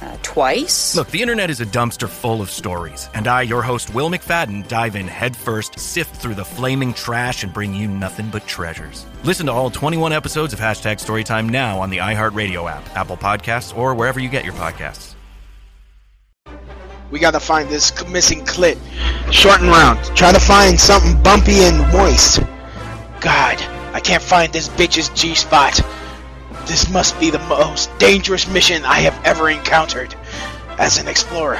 Uh, twice. Look, the internet is a dumpster full of stories, and I, your host, Will McFadden, dive in headfirst, sift through the flaming trash, and bring you nothing but treasures. Listen to all 21 episodes of Hashtag Storytime now on the iHeartRadio app, Apple Podcasts, or wherever you get your podcasts. We gotta find this missing clit. Short and round. Try to find something bumpy and moist. God, I can't find this bitch's G spot. This must be the most dangerous mission I have ever encountered as an explorer.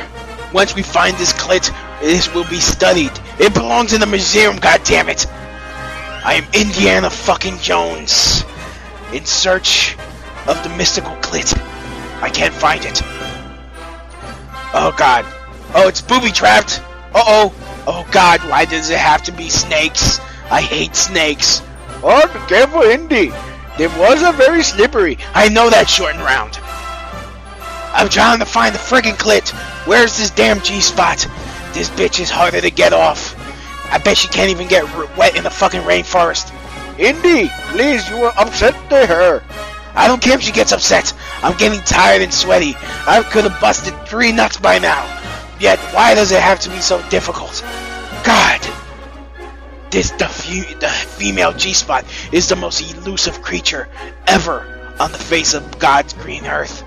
Once we find this clit, this will be studied. It belongs in the museum, God damn it! I am Indiana fucking Jones, in search of the mystical clit. I can't find it. Oh god. Oh, it's booby trapped. Uh oh. Oh god, why does it have to be snakes? I hate snakes. Oh, careful, Indy. It was a very slippery. I know that short and round. I'm trying to find the friggin' clit. Where's this damn G spot? This bitch is harder to get off. I bet she can't even get wet in the fucking rainforest. Indy, please, you were upset to her. I don't care if she gets upset. I'm getting tired and sweaty. I could have busted three nuts by now. Yet, why does it have to be so difficult? This the, fe- the female G-spot is the most elusive creature ever on the face of God's green earth.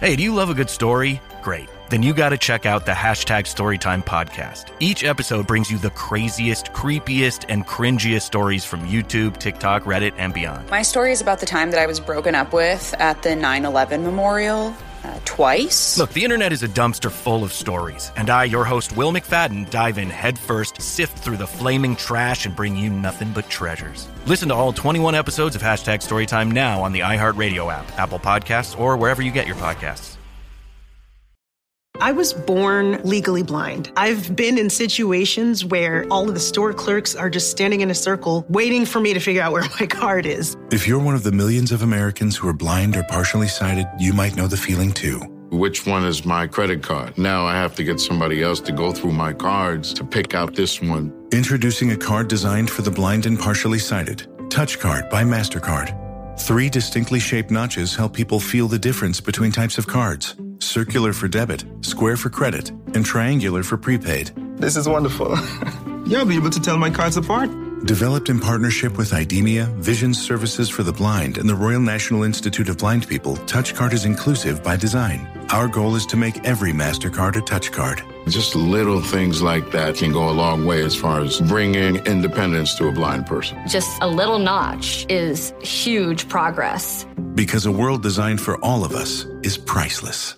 Hey, do you love a good story? Great. Then you got to check out the hashtag Storytime podcast. Each episode brings you the craziest, creepiest, and cringiest stories from YouTube, TikTok, Reddit, and beyond. My story is about the time that I was broken up with at the 9 11 memorial. Uh, twice. Look, the internet is a dumpster full of stories, and I, your host, Will McFadden, dive in headfirst, sift through the flaming trash, and bring you nothing but treasures. Listen to all 21 episodes of Hashtag Storytime now on the iHeartRadio app, Apple Podcasts, or wherever you get your podcasts. I was born legally blind. I've been in situations where all of the store clerks are just standing in a circle waiting for me to figure out where my card is. If you're one of the millions of Americans who are blind or partially sighted, you might know the feeling too. Which one is my credit card? Now I have to get somebody else to go through my cards to pick out this one. Introducing a card designed for the blind and partially sighted Touch Card by MasterCard. Three distinctly shaped notches help people feel the difference between types of cards circular for debit, square for credit, and triangular for prepaid. This is wonderful. You'll be able to tell my cards apart. Developed in partnership with IDEMIA, Vision Services for the Blind, and the Royal National Institute of Blind People, TouchCard is inclusive by design. Our goal is to make every MasterCard a TouchCard. Just little things like that can go a long way as far as bringing independence to a blind person. Just a little notch is huge progress. Because a world designed for all of us is priceless.